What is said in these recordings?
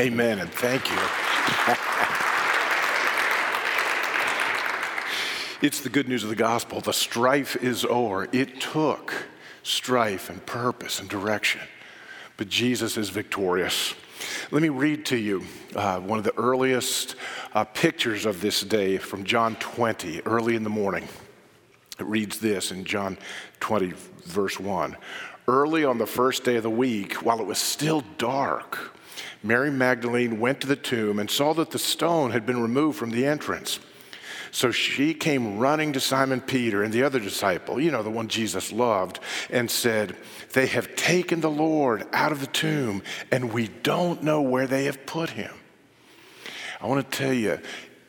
Amen, and thank you. it's the good news of the gospel. The strife is over. It took strife and purpose and direction, but Jesus is victorious. Let me read to you uh, one of the earliest uh, pictures of this day from John 20, early in the morning. It reads this in John 20, verse 1. Early on the first day of the week, while it was still dark, Mary Magdalene went to the tomb and saw that the stone had been removed from the entrance. So she came running to Simon Peter and the other disciple, you know, the one Jesus loved, and said, They have taken the Lord out of the tomb, and we don't know where they have put him. I want to tell you,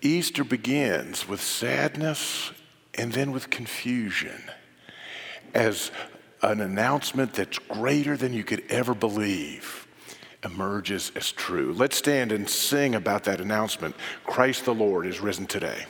Easter begins with sadness and then with confusion as an announcement that's greater than you could ever believe emerges as true. Let's stand and sing about that announcement. Christ the Lord is risen today.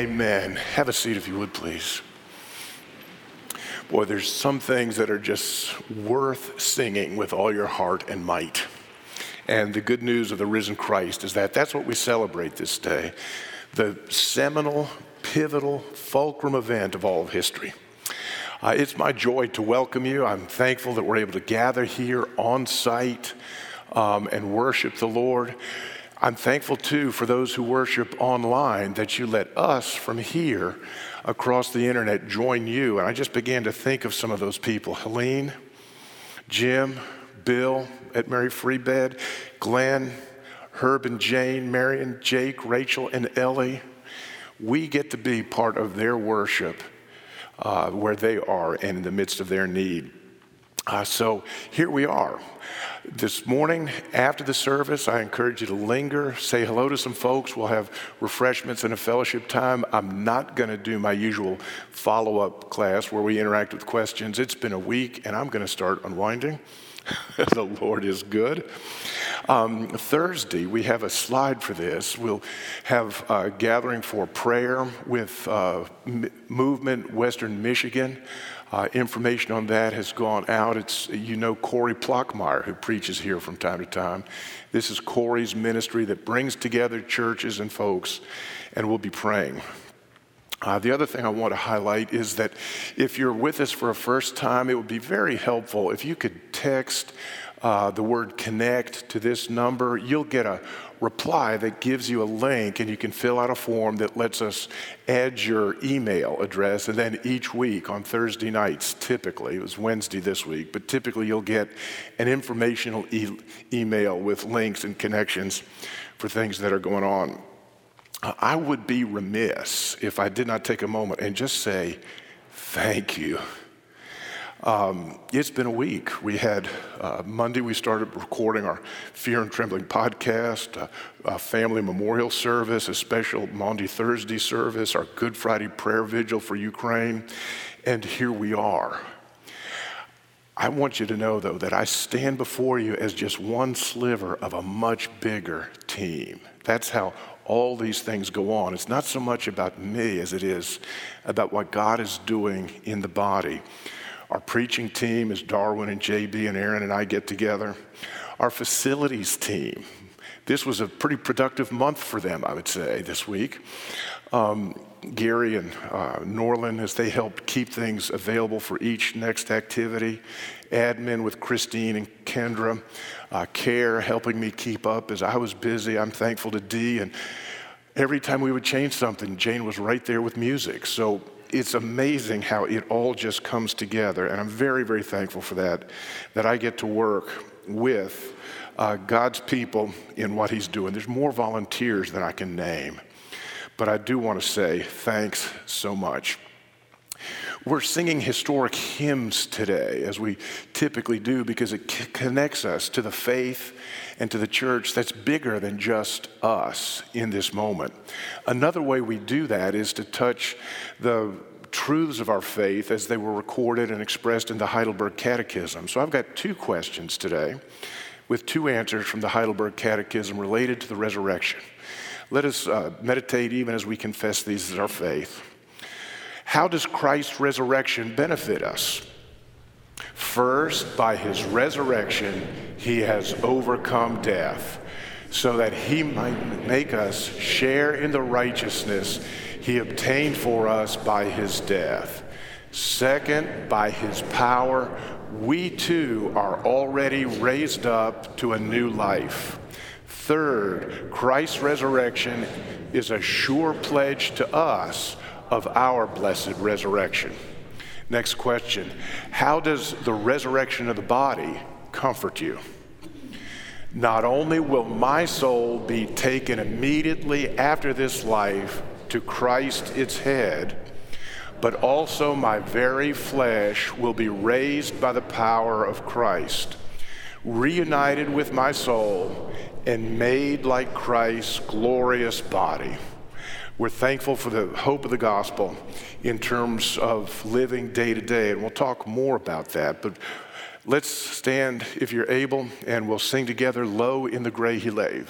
Amen. Have a seat if you would, please. Boy, there's some things that are just worth singing with all your heart and might. And the good news of the risen Christ is that that's what we celebrate this day the seminal, pivotal, fulcrum event of all of history. Uh, it's my joy to welcome you. I'm thankful that we're able to gather here on site um, and worship the Lord. I'm thankful too for those who worship online that you let us from here across the internet join you. And I just began to think of some of those people Helene, Jim, Bill at Mary Free Bed, Glenn, Herb and Jane, Marion, Jake, Rachel, and Ellie. We get to be part of their worship uh, where they are and in the midst of their need. Uh, so here we are. This morning, after the service, I encourage you to linger, say hello to some folks. We'll have refreshments and a fellowship time. I'm not going to do my usual follow up class where we interact with questions. It's been a week, and I'm going to start unwinding. the Lord is good. Um, Thursday, we have a slide for this. We'll have a gathering for prayer with uh, M- Movement Western Michigan. Uh, information on that has gone out. It's, you know, Corey Plockmeyer, who preaches here from time to time. This is Corey's ministry that brings together churches and folks, and we'll be praying. Uh, the other thing I want to highlight is that if you're with us for a first time, it would be very helpful if you could text uh, the word connect to this number. You'll get a reply that gives you a link, and you can fill out a form that lets us add your email address. And then each week on Thursday nights, typically, it was Wednesday this week, but typically you'll get an informational e- email with links and connections for things that are going on. I would be remiss if I did not take a moment and just say, thank you um, it's been a week. We had uh, Monday, we started recording our Fear and Trembling podcast, uh, a family memorial service, a special Maundy Thursday service, our Good Friday prayer vigil for Ukraine, and here we are. I want you to know, though, that I stand before you as just one sliver of a much bigger team. That's how all these things go on. It's not so much about me as it is about what God is doing in the body. Our preaching team is Darwin and JB and Aaron and I get together. Our facilities team, this was a pretty productive month for them, I would say, this week. Um, Gary and uh, Norland, as they helped keep things available for each next activity. Admin with Christine and Kendra. Uh, care helping me keep up as I was busy. I'm thankful to Dee. And every time we would change something, Jane was right there with music. So it's amazing how it all just comes together. And I'm very, very thankful for that, that I get to work with uh, God's people in what He's doing. There's more volunteers than I can name. But I do want to say thanks so much. We're singing historic hymns today, as we typically do, because it c- connects us to the faith and to the church that's bigger than just us in this moment. Another way we do that is to touch the truths of our faith as they were recorded and expressed in the Heidelberg Catechism. So I've got two questions today with two answers from the Heidelberg Catechism related to the resurrection. Let us uh, meditate even as we confess these as our faith. How does Christ's resurrection benefit us? First, by his resurrection, he has overcome death, so that he might make us share in the righteousness he obtained for us by his death. Second, by his power, we too are already raised up to a new life. Third, Christ's resurrection is a sure pledge to us of our blessed resurrection. Next question How does the resurrection of the body comfort you? Not only will my soul be taken immediately after this life to Christ its head, but also my very flesh will be raised by the power of Christ, reunited with my soul, and made like Christ's glorious body. We're thankful for the hope of the gospel in terms of living day to day, and we'll talk more about that. But let's stand, if you're able, and we'll sing together Low in the Grave He Lay.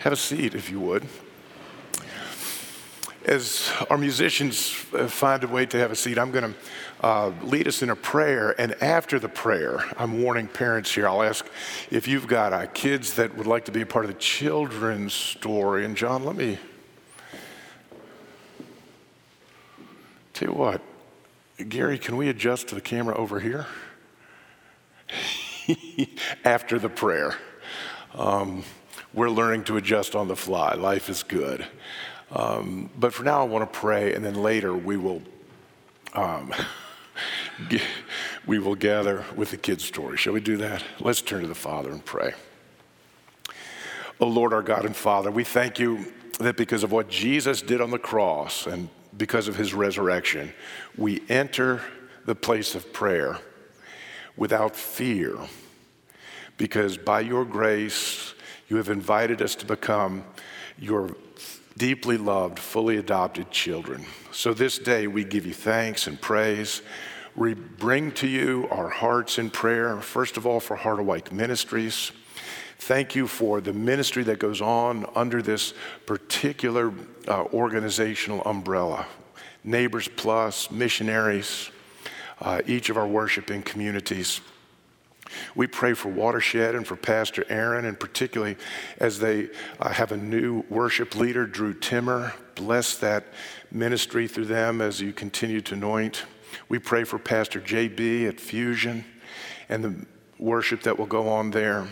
Have a seat if you would. As our musicians uh, find a way to have a seat, I'm going to uh, lead us in a prayer. And after the prayer, I'm warning parents here. I'll ask if you've got uh, kids that would like to be a part of the children's story. And John, let me tell you what, Gary, can we adjust to the camera over here? after the prayer. Um, we're learning to adjust on the fly. Life is good. Um, but for now, I want to pray, and then later we will. Um, we will gather with the kids' story. Shall we do that? Let's turn to the Father and pray. Oh Lord, our God and Father, we thank you that because of what Jesus did on the cross and because of his resurrection, we enter the place of prayer without fear. Because by your grace, you have invited us to become your deeply loved, fully adopted children. So this day we give you thanks and praise. We bring to you our hearts in prayer, first of all for Heart Awake Ministries. Thank you for the ministry that goes on under this particular uh, organizational umbrella. Neighbors Plus, missionaries, uh, each of our worshiping communities. We pray for Watershed and for Pastor Aaron, and particularly as they uh, have a new worship leader, Drew Timmer. Bless that ministry through them as you continue to anoint. We pray for Pastor JB at Fusion and the worship that will go on there.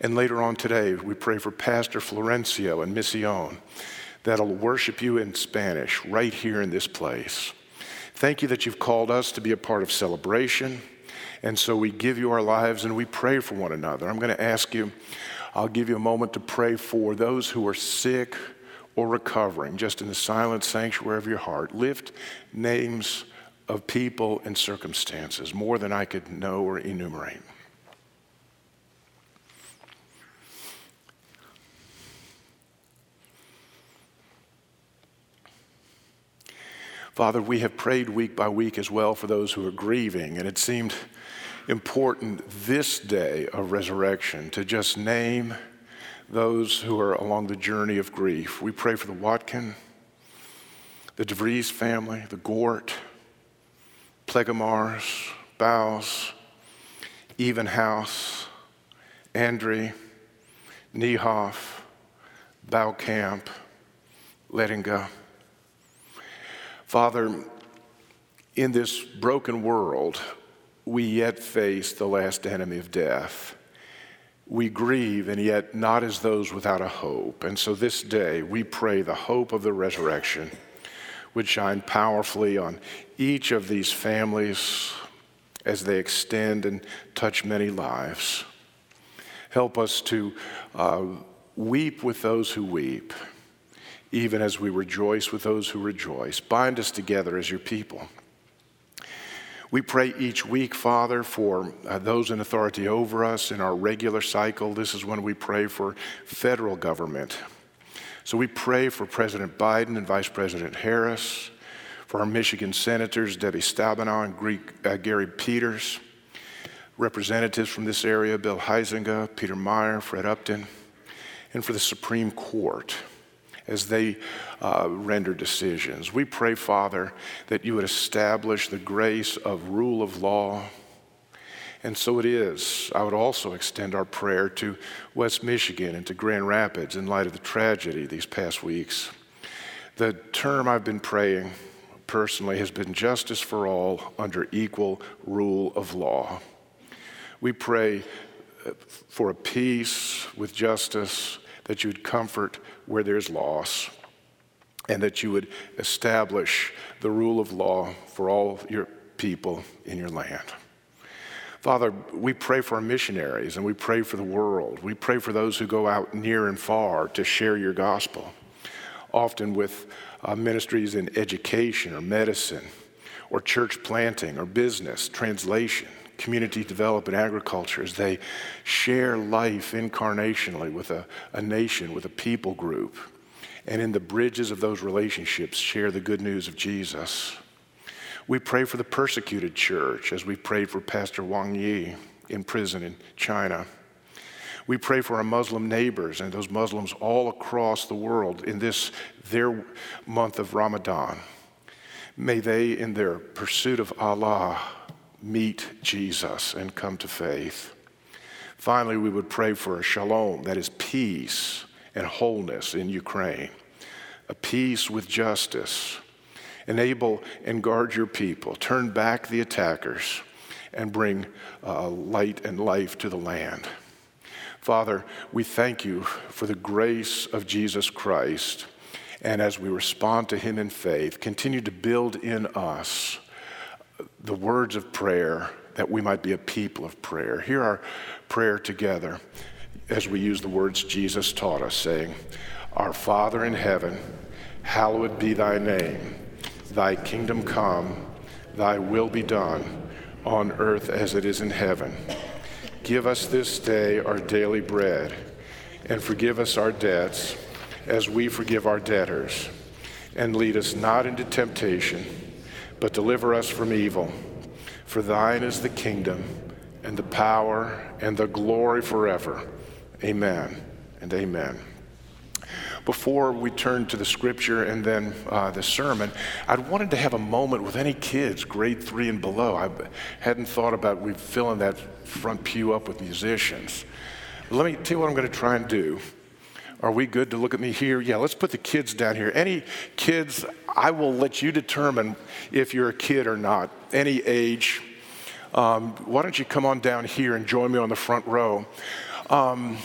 And later on today, we pray for Pastor Florencio and Mission that'll worship you in Spanish right here in this place. Thank you that you've called us to be a part of celebration. And so we give you our lives and we pray for one another. I'm going to ask you, I'll give you a moment to pray for those who are sick or recovering, just in the silent sanctuary of your heart. Lift names of people and circumstances more than I could know or enumerate. Father, we have prayed week by week as well for those who are grieving, and it seemed important this day of resurrection to just name those who are along the journey of grief. We pray for the Watkin, the DeVries family, the Gort, Plegamars, Bows, Evenhouse, Andre, Niehoff, Baukamp, Lettinga. Father, in this broken world, we yet face the last enemy of death. We grieve, and yet not as those without a hope. And so this day, we pray the hope of the resurrection would shine powerfully on each of these families as they extend and touch many lives. Help us to uh, weep with those who weep even as we rejoice with those who rejoice. Bind us together as your people. We pray each week, Father, for uh, those in authority over us in our regular cycle. This is when we pray for federal government. So we pray for President Biden and Vice President Harris, for our Michigan senators, Debbie Stabenow and Greek, uh, Gary Peters, representatives from this area, Bill Huizenga, Peter Meijer, Fred Upton, and for the Supreme Court as they uh, render decisions. We pray, Father, that you would establish the grace of rule of law. And so it is. I would also extend our prayer to West Michigan and to Grand Rapids in light of the tragedy these past weeks. The term I've been praying personally has been justice for all under equal rule of law. We pray uh, for a peace with justice that you would comfort where there's loss, and that you would establish the rule of law for all your people in your land. Father, we pray for our missionaries and we pray for the world. We pray for those who go out near and far to share your gospel, often with uh, ministries in education or medicine or church planting or business, translation community development, agriculture, as they share life incarnationally with a, a nation, with a people group, and in the bridges of those relationships, share the good news of Jesus. We pray for the persecuted church as we prayed for Pastor Wang Yi in prison in China. We pray for our Muslim neighbors and those Muslims all across the world in this, their month of Ramadan. May they, in their pursuit of Allah, meet Jesus and come to faith. Finally, we would pray for a shalom, that is peace and wholeness in Ukraine, a peace with justice. Enable and guard your people, turn back the attackers, and bring uh, light and life to the land. Father, we thank you for the grace of Jesus Christ. And as we respond to him in faith, continue to build in us the words of prayer that we might be a people of prayer. Hear our prayer together as we use the words Jesus taught us, saying, Our Father in heaven, hallowed be thy name. Thy kingdom come, thy will be done, on earth as it is in heaven. Give us this day our daily bread, and forgive us our debts as we forgive our debtors. And lead us not into temptation, but deliver us from evil. For thine is the kingdom, and the power, and the glory forever. Amen and amen. Before we turn to the scripture and then uh, the sermon, I wanted to have a moment with any kids, grade three and below. I hadn't thought about we filling that front pew up with musicians. Let me tell you what I'm going to try and do. Are we good to look at me here? Yeah, let's put the kids down here. Any kids, I will let you determine if you're a kid or not, any age. Um, why don't you come on down here and join me on the front row? Um,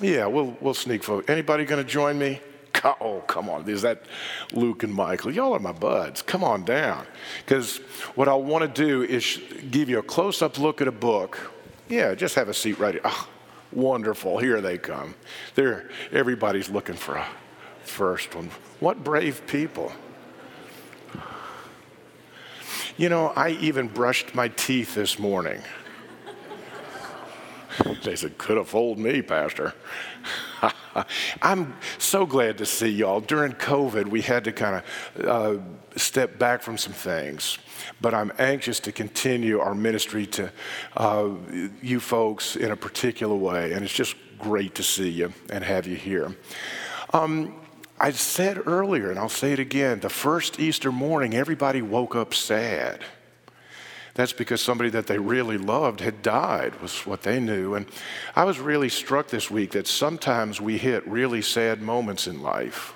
yeah, we'll, we'll sneak folk. Anybody going to join me? Oh, come on. Is that Luke and Michael? Y'all are my buds. Come on down. Because what I want to do is give you a close up look at a book. Yeah, just have a seat right here. Oh, wonderful. Here they come. There, everybody's looking for a first one. What brave people. You know, I even brushed my teeth this morning. They said, could have fooled me, Pastor. I'm so glad to see y'all. During COVID, we had to kind of uh, step back from some things, but I'm anxious to continue our ministry to uh, you folks in a particular way, and it's just great to see you and have you here. Um, I said earlier, and I'll say it again the first Easter morning, everybody woke up sad. That's because somebody that they really loved had died, was what they knew. And I was really struck this week that sometimes we hit really sad moments in life.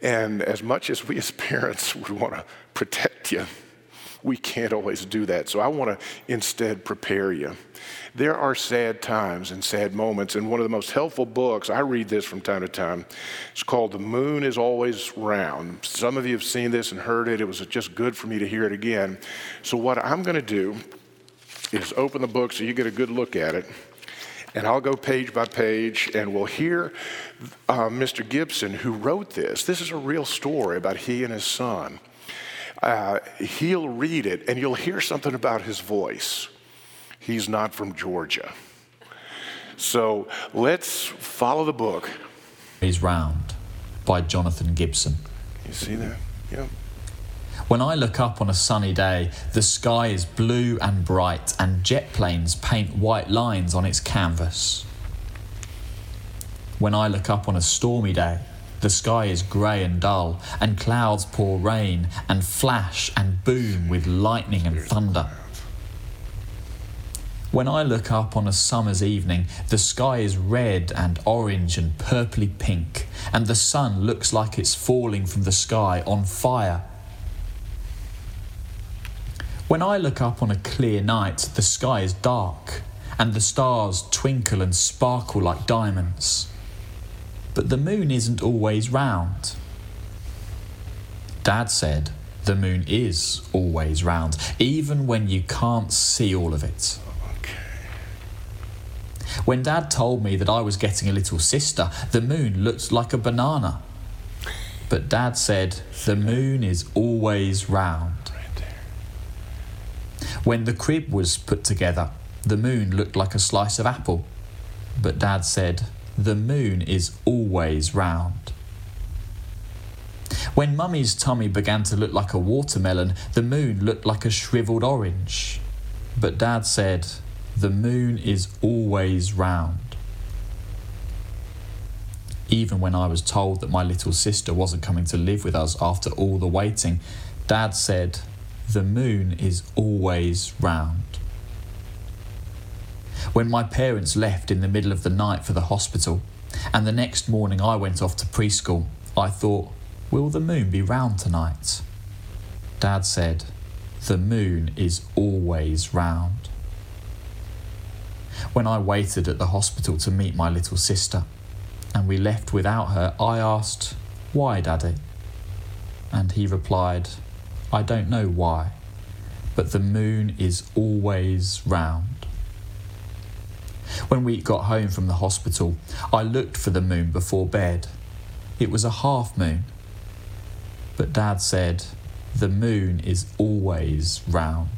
And as much as we as parents would want to protect you, we can't always do that. So I want to instead prepare you. There are sad times and sad moments, and one of the most helpful books, I read this from time to time, it's called The Moon is Always Round. Some of you have seen this and heard it. It was just good for me to hear it again. So, what I'm going to do is open the book so you get a good look at it. And I'll go page by page, and we'll hear uh, Mr. Gibson, who wrote this. This is a real story about he and his son. Uh, he'll read it, and you'll hear something about his voice. He's not from Georgia. So let's follow the book. He's Round by Jonathan Gibson. You see that? Yep. When I look up on a sunny day, the sky is blue and bright, and jet planes paint white lines on its canvas. When I look up on a stormy day, the sky is grey and dull, and clouds pour rain and flash and boom with lightning and thunder. When I look up on a summer's evening, the sky is red and orange and purply pink, and the sun looks like it's falling from the sky on fire. When I look up on a clear night, the sky is dark, and the stars twinkle and sparkle like diamonds. But the moon isn't always round. Dad said the moon is always round, even when you can't see all of it. When Dad told me that I was getting a little sister, the moon looked like a banana. But Dad said the moon is always round. When the crib was put together, the moon looked like a slice of apple. But Dad said the moon is always round. When Mummy's tummy began to look like a watermelon, the moon looked like a shriveled orange. But Dad said, The moon is always round. even when I was told that my little sister wasn't coming to live with us after all the waiting, Dad said, The moon is always round. When my parents left in the middle of the night for the hospital, and the next morning I went off to preschool, I thought, Will the moon be round tonight? Dad said, The moon is always round. When I waited at the hospital to meet my little sister, and we left without her, I asked, Why, Daddy? And he replied, I don't know why, but the moon is always round. When we got home from the hospital, I looked for the moon before bed. It was a half moon. But Dad said, The moon is always round.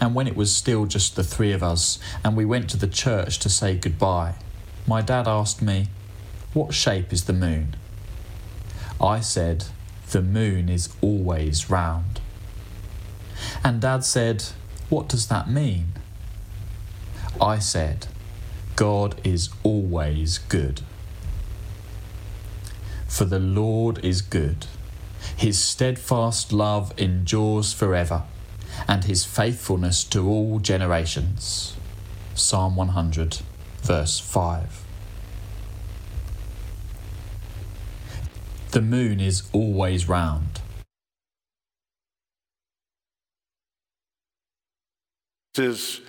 And when it was still just the three of us and we went to the church to say goodbye, my dad asked me, What shape is the moon? I said, The moon is always round. And dad said, What does that mean? I said, God is always good. For the Lord is good, his steadfast love endures forever and his faithfulness to all generations. Psalm 100, verse 5. The moon is always round. Is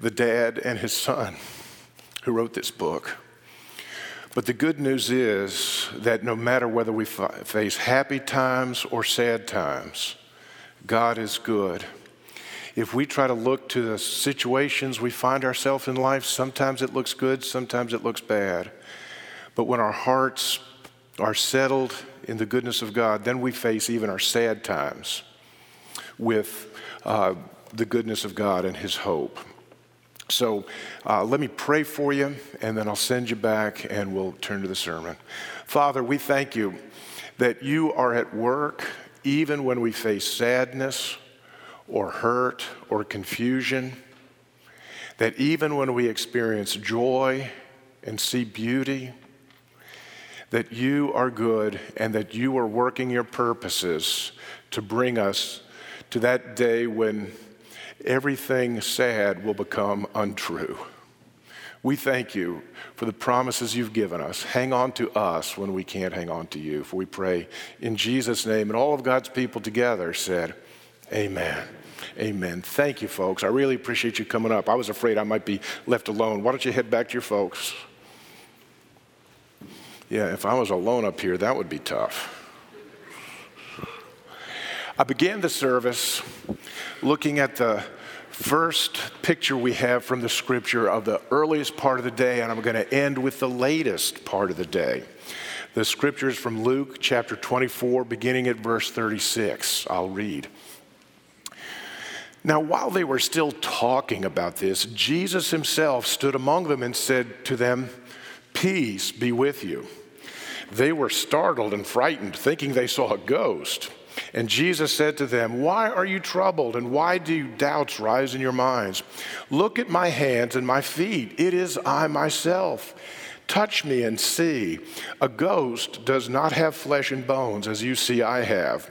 the dad and his son who wrote this book. But the good news is that no matter whether we face happy times or sad times, God is good if we try to look to the situations we find ourselves in life, sometimes it looks good, sometimes it looks bad. But when our hearts are settled in the goodness of God, then we face even our sad times with uh, the goodness of God and His hope. So uh, let me pray for you, and then I'll send you back and we'll turn to the sermon. Father, we thank you that you are at work even when we face sadness or hurt or confusion. That even when we experience joy and see beauty, that you are good and that you are working your purposes to bring us to that day when everything sad will become untrue. We thank you for the promises you've given us. Hang on to us when we can't hang on to you. For we pray in Jesus' name. And all of God's people together said, Amen. Amen. Thank you, folks. I really appreciate you coming up. I was afraid I might be left alone. Why don't you head back to your folks? Yeah, if I was alone up here, that would be tough. I began the service looking at the first picture we have from the scripture of the earliest part of the day, and I'm going to end with the latest part of the day. The scripture is from Luke chapter 24, beginning at verse 36. I'll read. Now, while they were still talking about this, Jesus himself stood among them and said to them, Peace be with you. They were startled and frightened, thinking they saw a ghost. And Jesus said to them, Why are you troubled, and why do doubts rise in your minds? Look at my hands and my feet. It is I myself. Touch me and see. A ghost does not have flesh and bones, as you see I have.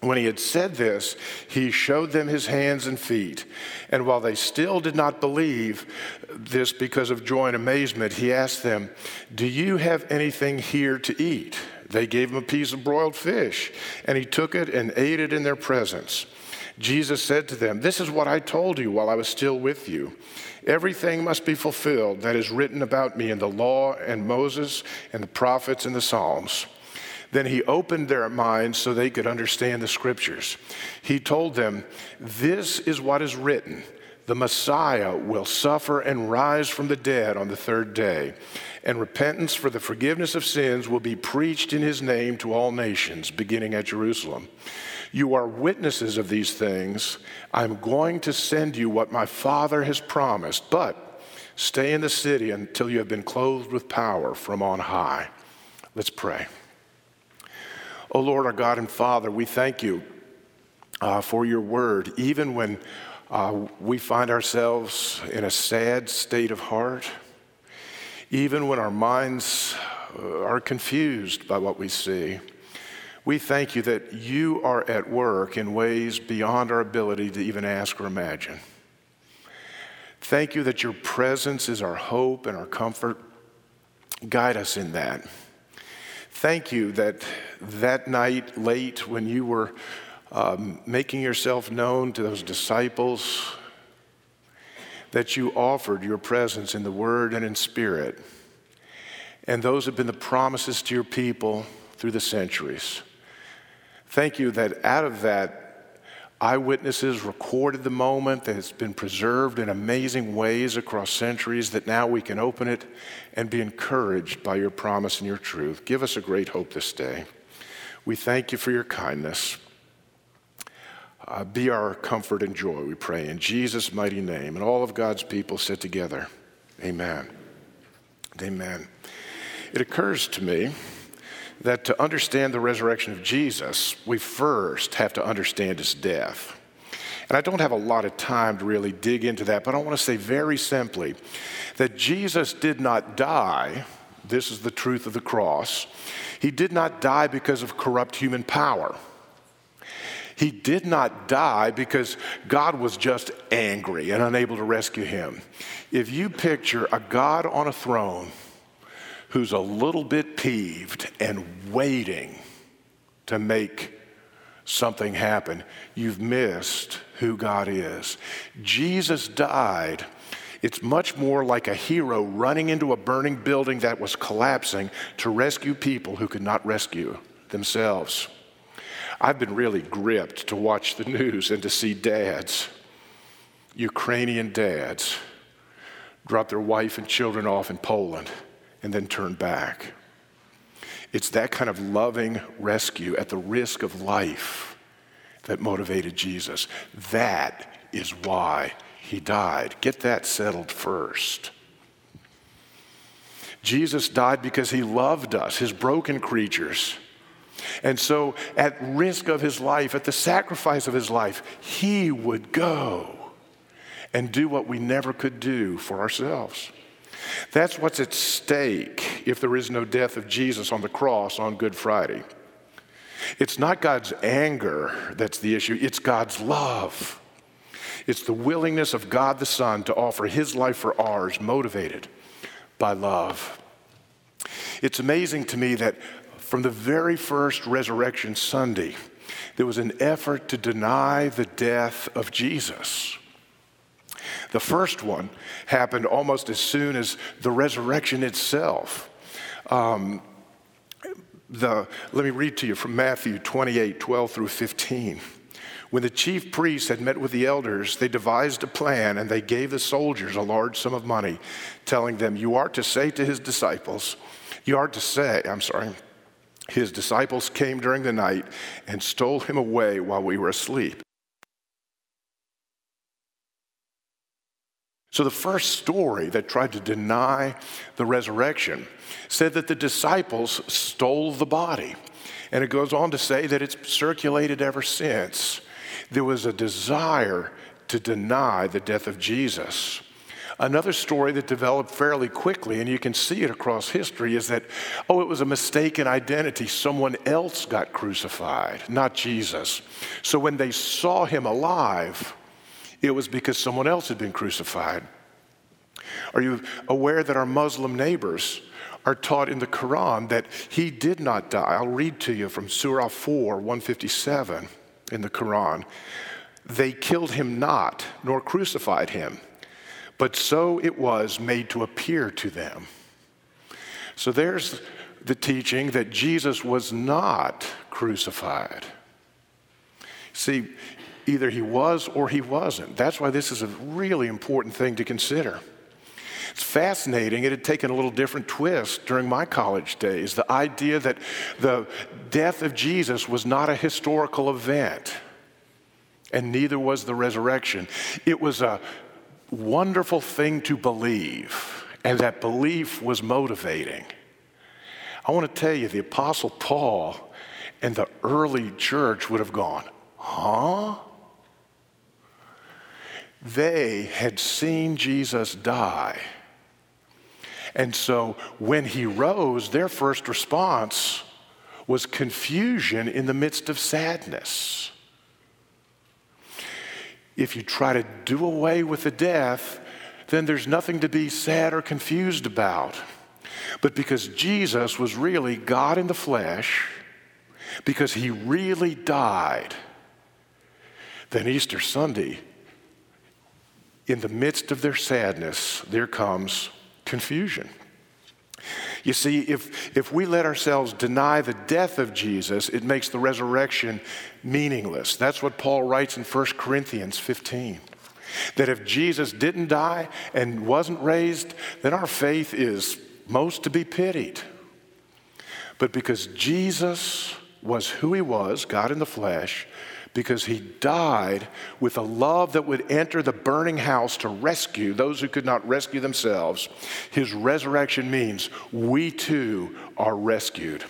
When he had said this, he showed them his hands and feet. And while they still did not believe this because of joy and amazement, he asked them, Do you have anything here to eat? They gave him a piece of broiled fish, and he took it and ate it in their presence. Jesus said to them, This is what I told you while I was still with you. Everything must be fulfilled that is written about me in the law and Moses and the prophets and the Psalms. Then he opened their minds so they could understand the scriptures. He told them, This is what is written the Messiah will suffer and rise from the dead on the third day, and repentance for the forgiveness of sins will be preached in his name to all nations, beginning at Jerusalem. You are witnesses of these things. I'm going to send you what my Father has promised, but stay in the city until you have been clothed with power from on high. Let's pray. Oh Lord, our God and Father, we thank you uh, for your word, even when uh, we find ourselves in a sad state of heart, Even when our minds uh, are confused by what we see, we thank you that you are at work in ways beyond our ability to even ask or imagine. Thank you that your presence is our hope and our comfort. Guide us in that. Thank you that that night late when you were um, making yourself known to those disciples, that you offered your presence in the word and in spirit. And those have been the promises to your people through the centuries. Thank you that out of that, eyewitnesses recorded the moment that has been preserved in amazing ways across centuries, that now we can open it and be encouraged by your promise and your truth. Give us a great hope this day. We thank you for your kindness. Uh, be our comfort and joy, we pray, in Jesus' mighty name. And all of God's people sit together. Amen. Amen. It occurs to me that to understand the resurrection of Jesus, we first have to understand his death. And I don't have a lot of time to really dig into that, but I want to say very simply that Jesus did not die. This is the truth of the cross. He did not die because of corrupt human power. He did not die because God was just angry and unable to rescue him. If you picture a God on a throne who's a little bit peeved and waiting to make something happen, you've missed who God is. Jesus died. It's much more like a hero running into a burning building that was collapsing to rescue people who could not rescue themselves. I've been really gripped to watch the news and to see dads, Ukrainian dads, drop their wife and children off in Poland and then turn back. It's that kind of loving rescue at the risk of life that motivated Jesus. That is why he died. Get that settled first. Jesus died because he loved us, his broken creatures. And so, at risk of his life, at the sacrifice of his life, he would go and do what we never could do for ourselves. That's what's at stake if there is no death of Jesus on the cross on Good Friday. It's not God's anger that's the issue, it's God's love. It's the willingness of God the Son to offer his life for ours, motivated by love. It's amazing to me that from the very first Resurrection Sunday, there was an effort to deny the death of Jesus. The first one happened almost as soon as the resurrection itself. Um, the, let me read to you from Matthew 28 12 through 15. When the chief priests had met with the elders, they devised a plan and they gave the soldiers a large sum of money, telling them, You are to say to his disciples, You are to say, I'm sorry, his disciples came during the night and stole him away while we were asleep. So, the first story that tried to deny the resurrection said that the disciples stole the body. And it goes on to say that it's circulated ever since. There was a desire to deny the death of Jesus. Another story that developed fairly quickly, and you can see it across history, is that, oh, it was a mistaken identity. Someone else got crucified, not Jesus. So when they saw him alive, it was because someone else had been crucified. Are you aware that our Muslim neighbors are taught in the Quran that he did not die? I'll read to you from Surah 4, 157 in the Quran. They killed him not, nor crucified him, but so it was made to appear to them. So there's the teaching that Jesus was not crucified. See, Either he was or he wasn't. That's why this is a really important thing to consider. It's fascinating. It had taken a little different twist during my college days. The idea that the death of Jesus was not a historical event, and neither was the resurrection. It was a wonderful thing to believe, and that belief was motivating. I want to tell you, the Apostle Paul and the early church would have gone, Huh? They had seen Jesus die. And so when he rose, their first response was confusion in the midst of sadness. If you try to do away with the death, then there's nothing to be sad or confused about. But because Jesus was really God in the flesh, because he really died, then Easter Sunday, in the midst of their sadness, there comes confusion. You see, if, if we let ourselves deny the death of Jesus, it makes the resurrection meaningless. That's what Paul writes in 1 Corinthians 15. That if Jesus didn't die and wasn't raised, then our faith is most to be pitied. But because Jesus was who he was, God in the flesh, because he died with a love that would enter the burning house to rescue those who could not rescue themselves. His resurrection means we too are rescued.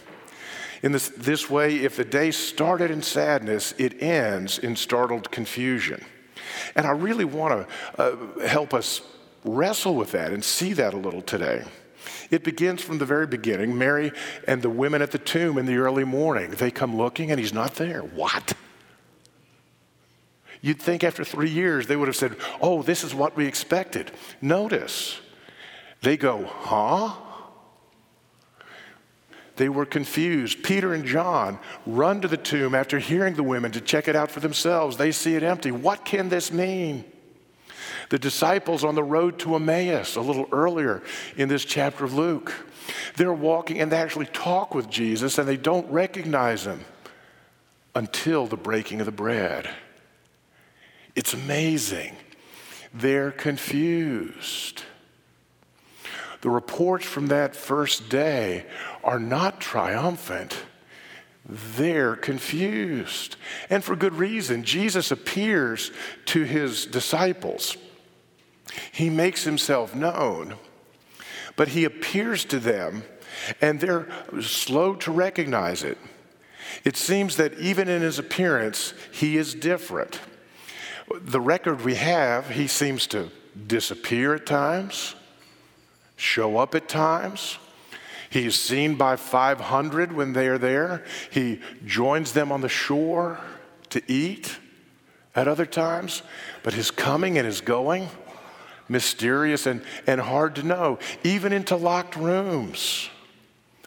In this, this way, if the day started in sadness, it ends in startled confusion. And I really want to uh, help us wrestle with that and see that a little today. It begins from the very beginning. Mary and the women at the tomb in the early morning, they come looking and he's not there. What? You'd think after three years they would have said, Oh, this is what we expected. Notice, they go, Huh? They were confused. Peter and John run to the tomb after hearing the women to check it out for themselves. They see it empty. What can this mean? The disciples on the road to Emmaus, a little earlier in this chapter of Luke, they're walking and they actually talk with Jesus and they don't recognize him until the breaking of the bread. It's amazing. They're confused. The reports from that first day are not triumphant. They're confused. And for good reason. Jesus appears to his disciples. He makes himself known, but he appears to them, and they're slow to recognize it. It seems that even in his appearance, he is different. The record we have, he seems to disappear at times, show up at times. He's seen by 500 when they are there. He joins them on the shore to eat at other times. But his coming and his going, mysterious and, and hard to know, even into locked rooms.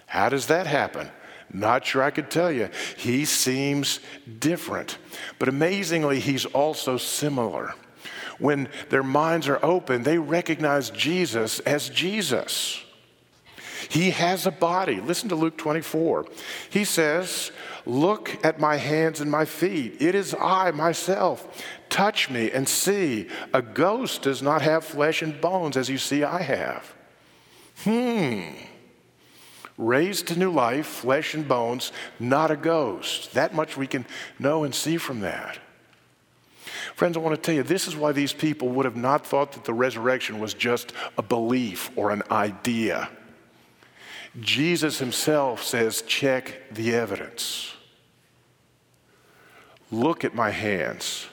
How does that happen? Not sure I could tell you. He seems different. But amazingly, he's also similar. When their minds are open, they recognize Jesus as Jesus. He has a body. Listen to Luke 24. He says, Look at my hands and my feet. It is I myself. Touch me and see. A ghost does not have flesh and bones as you see I have. Hmm raised to new life, flesh and bones, not a ghost. That much we can know and see from that. Friends, I want to tell you, this is why these people would have not thought that the resurrection was just a belief or an idea. Jesus himself says, check the evidence. Look at my hands.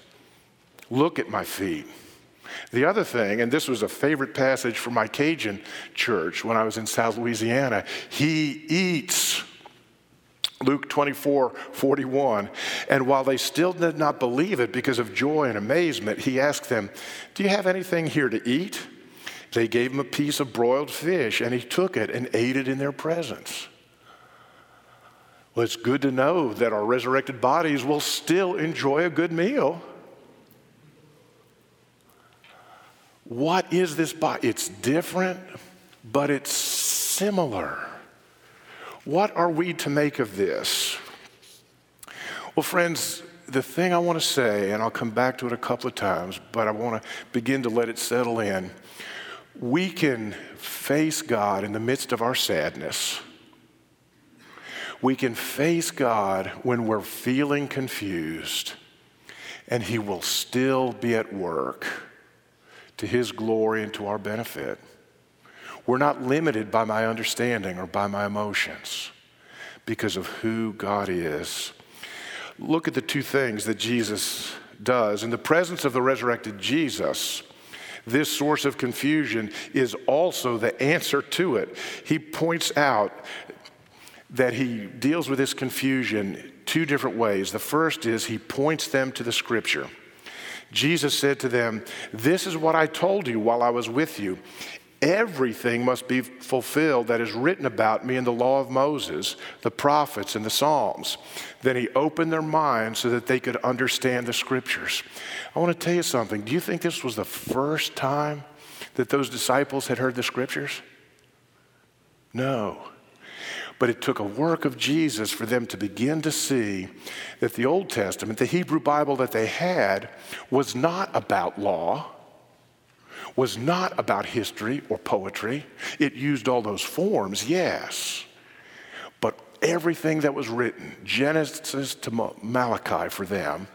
Look at my feet. The other thing, and this was a favorite passage for my Cajun church when I was in South Louisiana, he eats. Luke 24, 41. And while they still did not believe it because of joy and amazement, he asked them, Do you have anything here to eat? They gave him a piece of broiled fish, and he took it and ate it in their presence. Well, it's good to know that our resurrected bodies will still enjoy a good meal. What is this body? It's different, but it's similar. What are we to make of this? Well, friends, the thing I want to say, and I'll come back to it a couple of times, but I want to begin to let it settle in. We can face God in the midst of our sadness. We can face God when we're feeling confused, and He will still be at work to His glory and to our benefit. We're not limited by my understanding or by my emotions because of who God is. Look at the two things that Jesus does. In the presence of the resurrected Jesus, This source of confusion is also the answer to it. He points out that he deals with this confusion two different ways. The first is he points them to the scripture. Jesus said to them, This is what I told you while I was with you. Everything must be fulfilled that is written about me in the law of Moses, the prophets, and the Psalms. Then he opened their minds so that they could understand the scriptures. I want to tell you something. Do you think this was the first time that those disciples had heard the scriptures? No. But it took a work of Jesus for them to begin to see that the Old Testament, the Hebrew Bible that they had, was not about law, was not about history or poetry. It used all those forms, yes. But everything that was written, Genesis to Malachi for them,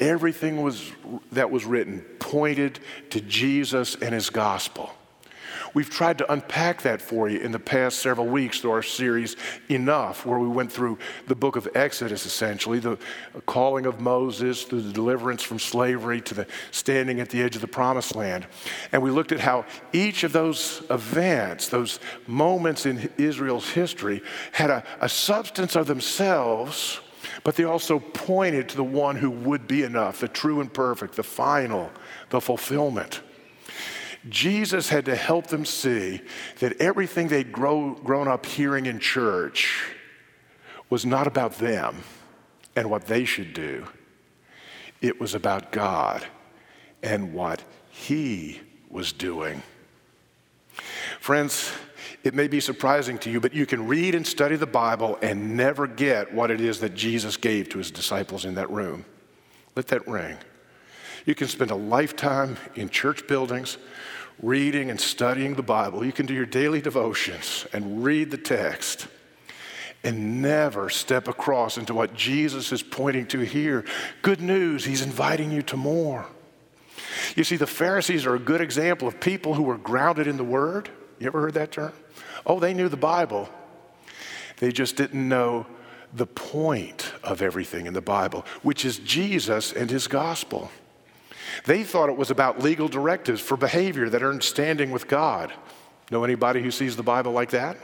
everything was, that was written pointed to Jesus and his gospel. We've tried to unpack that for you in the past several weeks through our series Enough, where we went through the book of Exodus, essentially, the calling of Moses, through the deliverance from slavery to the standing at the edge of the promised land. And we looked at how each of those events, those moments in Israel's history, had a, a substance of themselves. But they also pointed to the one who would be enough, the true and perfect, the final, the fulfillment. Jesus had to help them see that everything they'd grow, grown up hearing in church was not about them and what they should do. It was about God and what He was doing. Friends, it may be surprising to you, but you can read and study the Bible and never get what it is that Jesus gave to his disciples in that room. Let that ring. You can spend a lifetime in church buildings reading and studying the Bible. You can do your daily devotions and read the text and never step across into what Jesus is pointing to here. Good news, he's inviting you to more. You see, the Pharisees are a good example of people who were grounded in the Word. You ever heard that term? Oh, they knew the Bible. They just didn't know the point of everything in the Bible, which is Jesus and his gospel. They thought it was about legal directives for behavior that earned standing with God. Know anybody who sees the Bible like that?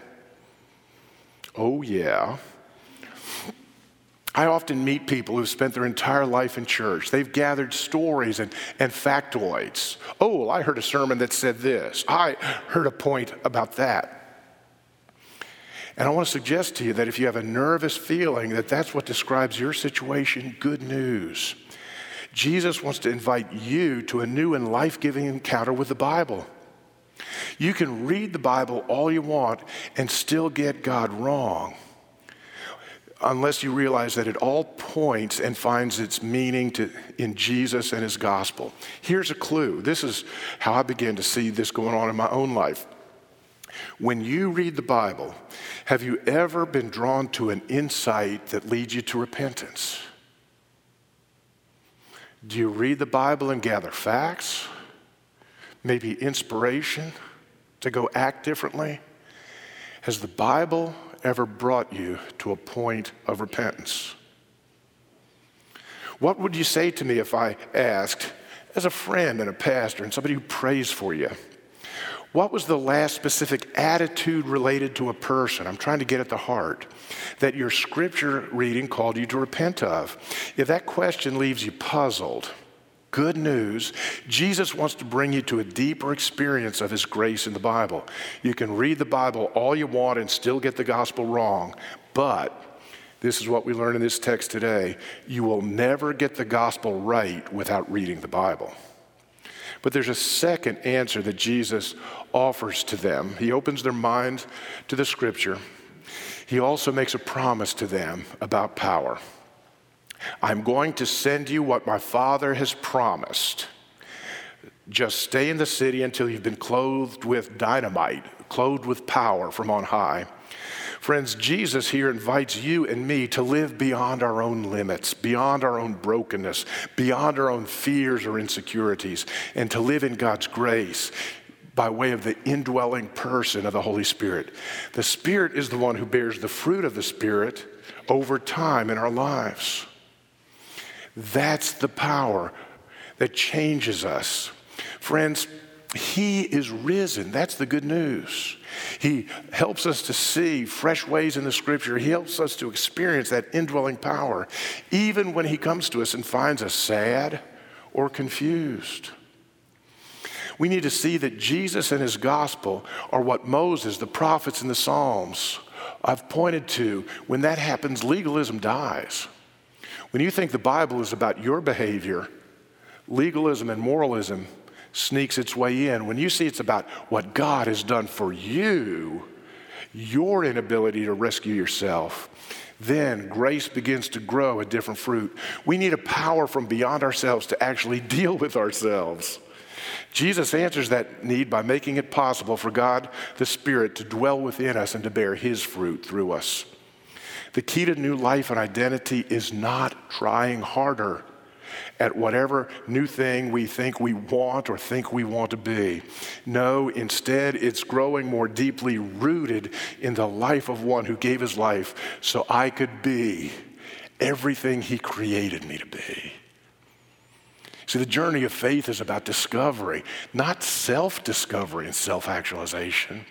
Oh, yeah. I often meet people who've spent their entire life in church. They've gathered stories and, and factoids. Oh, I heard a sermon that said this. I heard a point about that. And I want to suggest to you that if you have a nervous feeling that that's what describes your situation, good news. Jesus wants to invite you to a new and life giving encounter with the Bible. You can read the Bible all you want and still get God wrong unless you realize that it all points and finds its meaning to, in Jesus and his gospel. Here's a clue. This is how I began to see this going on in my own life. When you read the Bible, have you ever been drawn to an insight that leads you to repentance? Do you read the Bible and gather facts? Maybe inspiration to go act differently? Has the Bible ever brought you to a point of repentance? What would you say to me if I asked, as a friend and a pastor and somebody who prays for you, what was the last specific attitude related to a person? I'm trying to get at the heart that your scripture reading called you to repent of. If that question leaves you puzzled, good news Jesus wants to bring you to a deeper experience of His grace in the Bible. You can read the Bible all you want and still get the gospel wrong, but this is what we learn in this text today. You will never get the gospel right without reading the Bible. But there's a second answer that Jesus offers to them. He opens their mind to the scripture. He also makes a promise to them about power. I'm going to send you what my Father has promised. Just stay in the city until you've been clothed with dynamite, clothed with power from on high. Friends, Jesus here invites you and me to live beyond our own limits, beyond our own brokenness, beyond our own fears or insecurities, and to live in God's grace by way of the indwelling person of the Holy Spirit. The Spirit is the one who bears the fruit of the Spirit over time in our lives. That's the power that changes us Friends, he is risen. That's the good news. He helps us to see fresh ways in the scripture. He helps us to experience that indwelling power, even when He comes to us and finds us sad or confused. We need to see that Jesus and His gospel are what Moses, the prophets, and the Psalms I've pointed to. When that happens, legalism dies. When you think the Bible is about your behavior, legalism and moralism sneaks its way in. When you see it's about what God has done for you, your inability to rescue yourself, then grace begins to grow a different fruit. We need a power from beyond ourselves to actually deal with ourselves. Jesus answers that need by making it possible for God the Spirit to dwell within us and to bear His fruit through us. The key to new life and identity is not trying harder at whatever new thing we think we want or think we want to be. No, instead, it's growing more deeply rooted in the life of one who gave his life so I could be everything he created me to be. See, the journey of faith is about discovery, not self discovery and self actualization,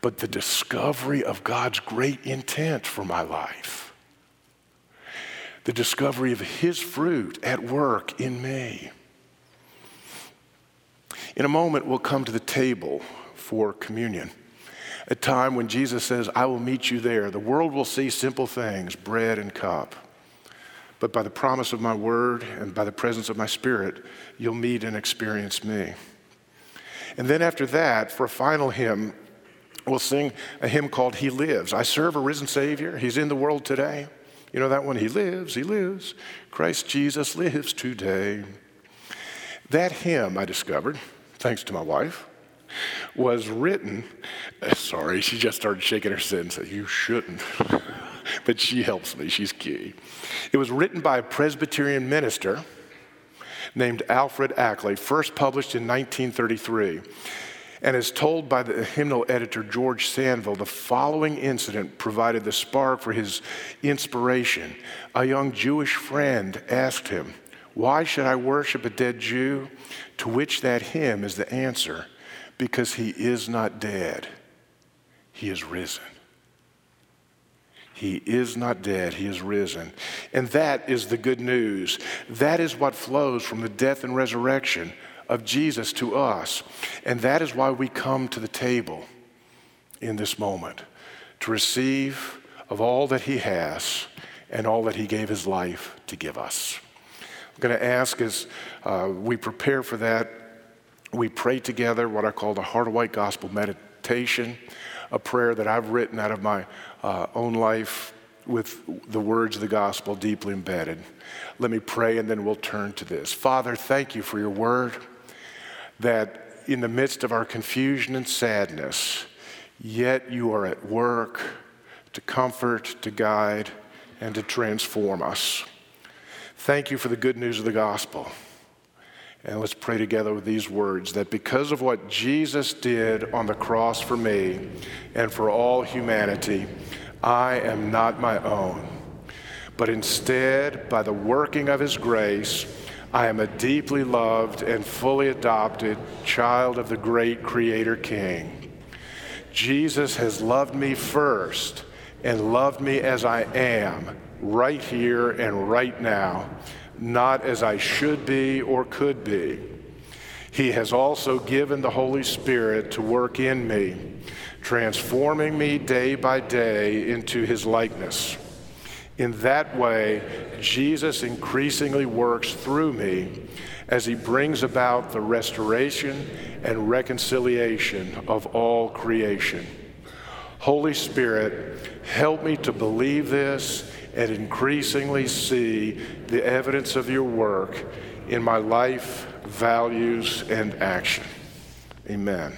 but the discovery of God's great intent for my life the discovery of His fruit at work in me. In a moment, we'll come to the table for communion, a time when Jesus says, I will meet you there. The world will see simple things, bread and cup. But by the promise of my word and by the presence of my spirit, you'll meet and experience me. And then after that, for a final hymn, we'll sing a hymn called He Lives. I serve a risen Savior. He's in the world today. You know that one? He lives, he lives. Christ Jesus lives today. That hymn I discovered, thanks to my wife, was written. Sorry, she just started shaking her head and said, You shouldn't. but she helps me, she's key. It was written by a Presbyterian minister named Alfred Ackley, first published in 1933. And as told by the hymnal editor George Sanville. the following incident provided the spark for his inspiration. A young Jewish friend asked him, Why should I worship a dead Jew? To which that hymn is the answer because he is not dead, he is risen. He is not dead, he is risen. And that is the good news. That is what flows from the death and resurrection of Jesus to us. And that is why we come to the table in this moment to receive of all that He has and all that He gave His life to give us. I'm going to ask as uh, we prepare for that, we pray together what I call the Heart of White Gospel meditation, a prayer that I've written out of my uh, own life with the words of the gospel deeply embedded. Let me pray and then we'll turn to this. Father, thank you for your word that in the midst of our confusion and sadness, yet you are at work to comfort, to guide, and to transform us. Thank you for the good news of the gospel. And let's pray together with these words that because of what Jesus did on the cross for me and for all humanity, I am not my own, but instead, by the working of his grace, I am a deeply loved and fully adopted child of the great Creator King. Jesus has loved me first and loved me as I am, right here and right now, not as I should be or could be. He has also given the Holy Spirit to work in me, transforming me day by day into His likeness. In that way, Jesus increasingly works through me as he brings about the restoration and reconciliation of all creation. Holy Spirit, help me to believe this and increasingly see the evidence of your work in my life, values, and action. Amen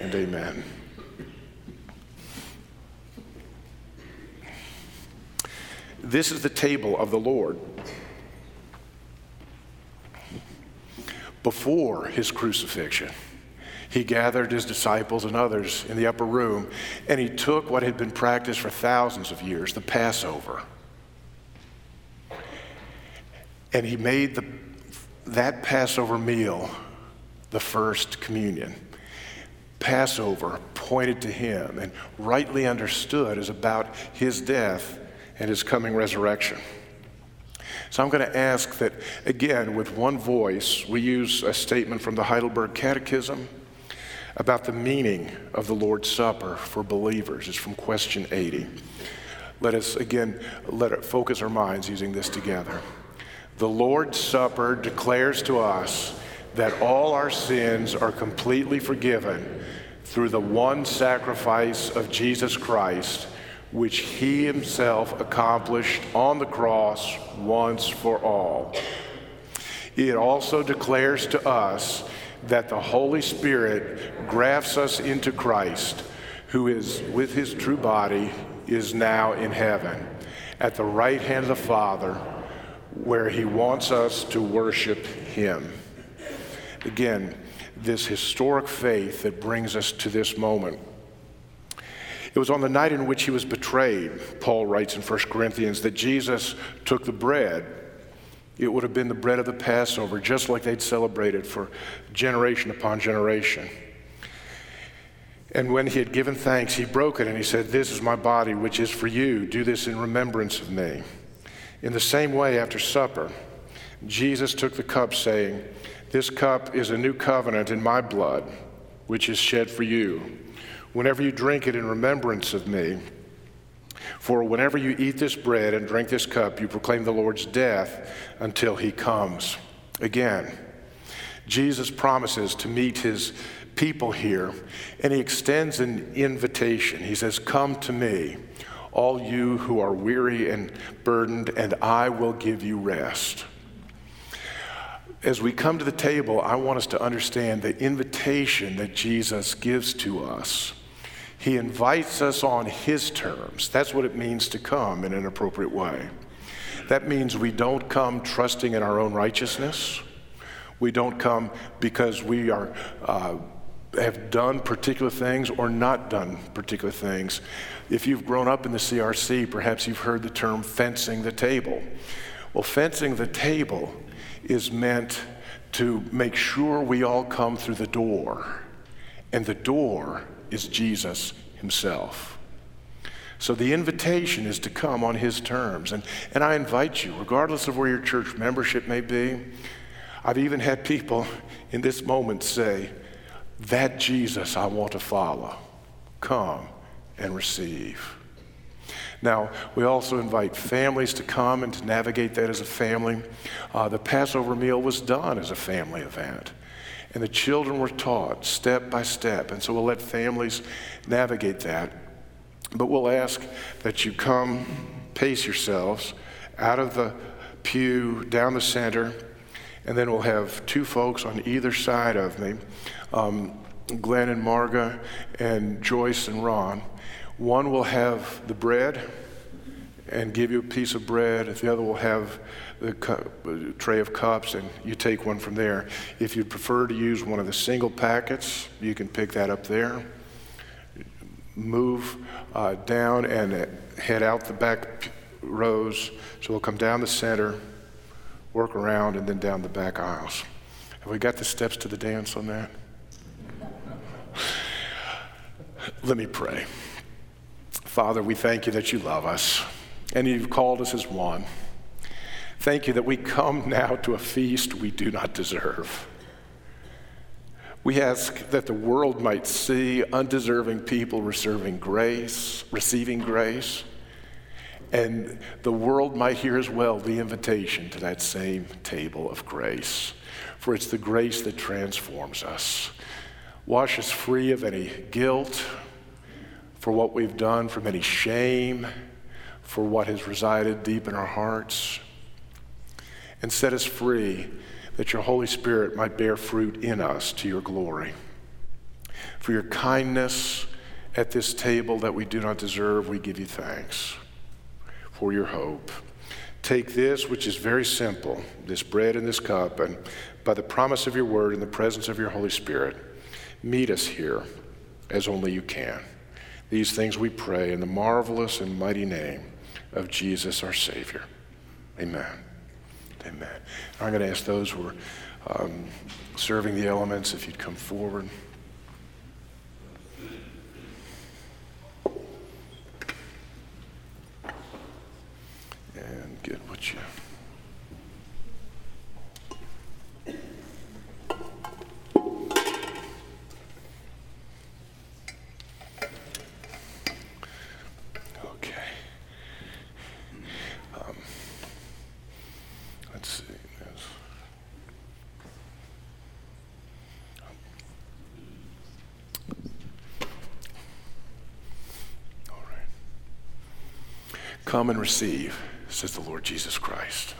and amen. This is the table of the Lord. Before his crucifixion, he gathered his disciples and others in the upper room, and he took what had been practiced for thousands of years, the Passover. And he made the, that Passover meal the first communion. Passover pointed to him and rightly understood is about his death and his coming resurrection. So I'm going to ask that, again, with one voice, we use a statement from the Heidelberg Catechism about the meaning of the Lord's Supper for believers. It's from question 80. Let us, again, let it focus our minds using this together. The Lord's Supper declares to us that all our sins are completely forgiven through the one sacrifice of Jesus Christ, which he himself accomplished on the cross once for all. It also declares to us that the Holy Spirit grafts us into Christ, who is with his true body, is now in heaven, at the right hand of the Father, where he wants us to worship him. Again, this historic faith that brings us to this moment. It was on the night in which he was betrayed, Paul writes in 1 Corinthians, that Jesus took the bread it would have been the bread of the Passover, just like they'd celebrated for generation upon generation. And when he had given thanks, he broke it and he said, This is my body, which is for you. Do this in remembrance of me. In the same way, after supper, Jesus took the cup, saying, This cup is a new covenant in my blood, which is shed for you. Whenever you drink it in remembrance of me, for whenever you eat this bread and drink this cup, you proclaim the Lord's death until he comes. Again, Jesus promises to meet his people here, and he extends an invitation. He says, Come to me, all you who are weary and burdened, and I will give you rest. As we come to the table, I want us to understand the invitation that Jesus gives to us he invites us on His terms. That's what it means to come in an appropriate way. That means we don't come trusting in our own righteousness. We don't come because we are, uh, have done particular things or not done particular things. If you've grown up in the CRC, perhaps you've heard the term fencing the table. Well, fencing the table is meant to make sure we all come through the door. And the door is Jesus himself. So the invitation is to come on his terms. And, and I invite you, regardless of where your church membership may be, I've even had people in this moment say, That Jesus I want to follow. Come and receive. Now, we also invite families to come and to navigate that as a family. Uh, the Passover meal was done as a family event. And the children were taught step by step. And so we'll let families navigate that. But we'll ask that you come, pace yourselves out of the pew, down the center, and then we'll have two folks on either side of me um, Glenn and Marga, and Joyce and Ron. One will have the bread and give you a piece of bread, the other will have the tray of cups, and you take one from there. If you prefer to use one of the single packets, you can pick that up there. Move uh, down and head out the back rows. So we'll come down the center, work around, and then down the back aisles. Have we got the steps to the dance on that? Let me pray. Father, we thank you that you love us and you've called us as one. Thank you that we come now to a feast we do not deserve. We ask that the world might see undeserving people receiving grace, receiving grace, and the world might hear as well the invitation to that same table of grace. For it's the grace that transforms us. Wash us free of any guilt for what we've done, from any shame, for what has resided deep in our hearts and set us free that your Holy Spirit might bear fruit in us to your glory. For your kindness at this table that we do not deserve, we give you thanks for your hope. Take this, which is very simple, this bread and this cup, and by the promise of your word and the presence of your Holy Spirit, meet us here as only you can. These things we pray in the marvelous and mighty name of Jesus our Savior. Amen. Amen. I'm going to ask those who are um, serving the elements, if you'd come forward. And get what you. Come and receive, says the Lord Jesus Christ.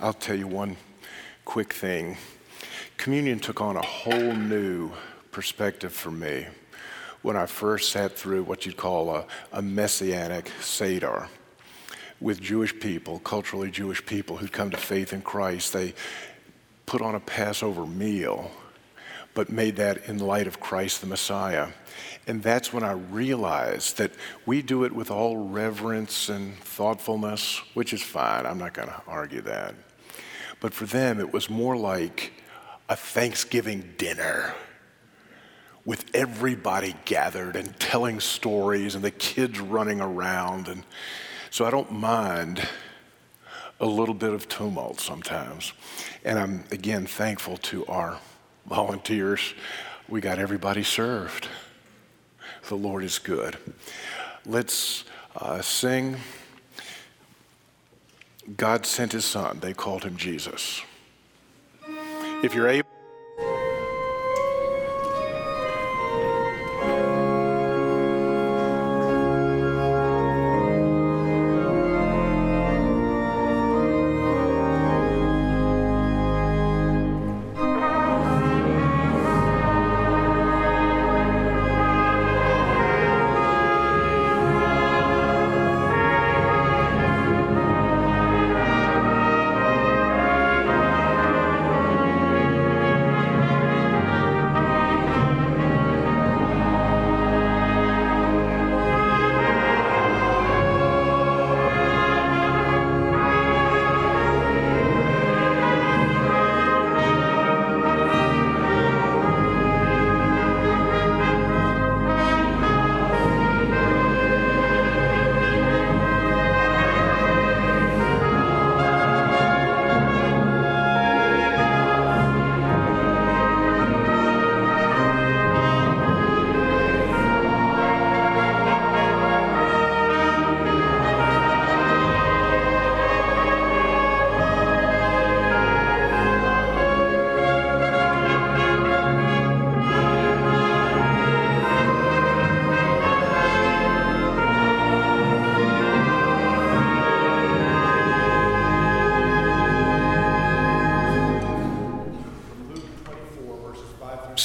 I'll tell you one quick thing. Communion took on a whole new perspective for me when I first sat through what you'd call a, a messianic Seder with Jewish people, culturally Jewish people who'd come to faith in Christ. They put on a Passover meal, but made that in light of Christ the Messiah. And that's when I realized that we do it with all reverence and thoughtfulness, which is fine. I'm not going to argue that. But for them, it was more like a Thanksgiving dinner with everybody gathered and telling stories and the kids running around. And so I don't mind a little bit of tumult sometimes. And I'm, again, thankful to our volunteers. We got everybody served. The Lord is good. Let's uh, sing. God sent his son. They called him Jesus. If you're able,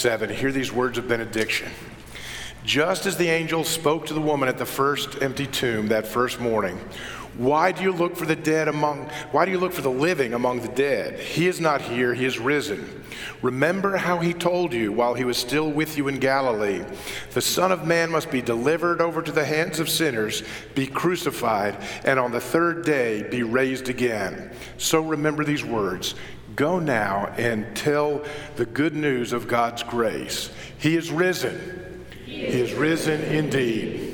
seven, hear these words of benediction. Just as the angel spoke to the woman at the first empty tomb that first morning, why do you look for the dead among why do you look for the living among the dead? He is not here, he is risen. Remember how he told you while he was still with you in Galilee. The Son of Man must be delivered over to the hands of sinners, be crucified, and on the third day be raised again. So remember these words. Go now and tell the good news of God's grace. He is risen. He is risen indeed.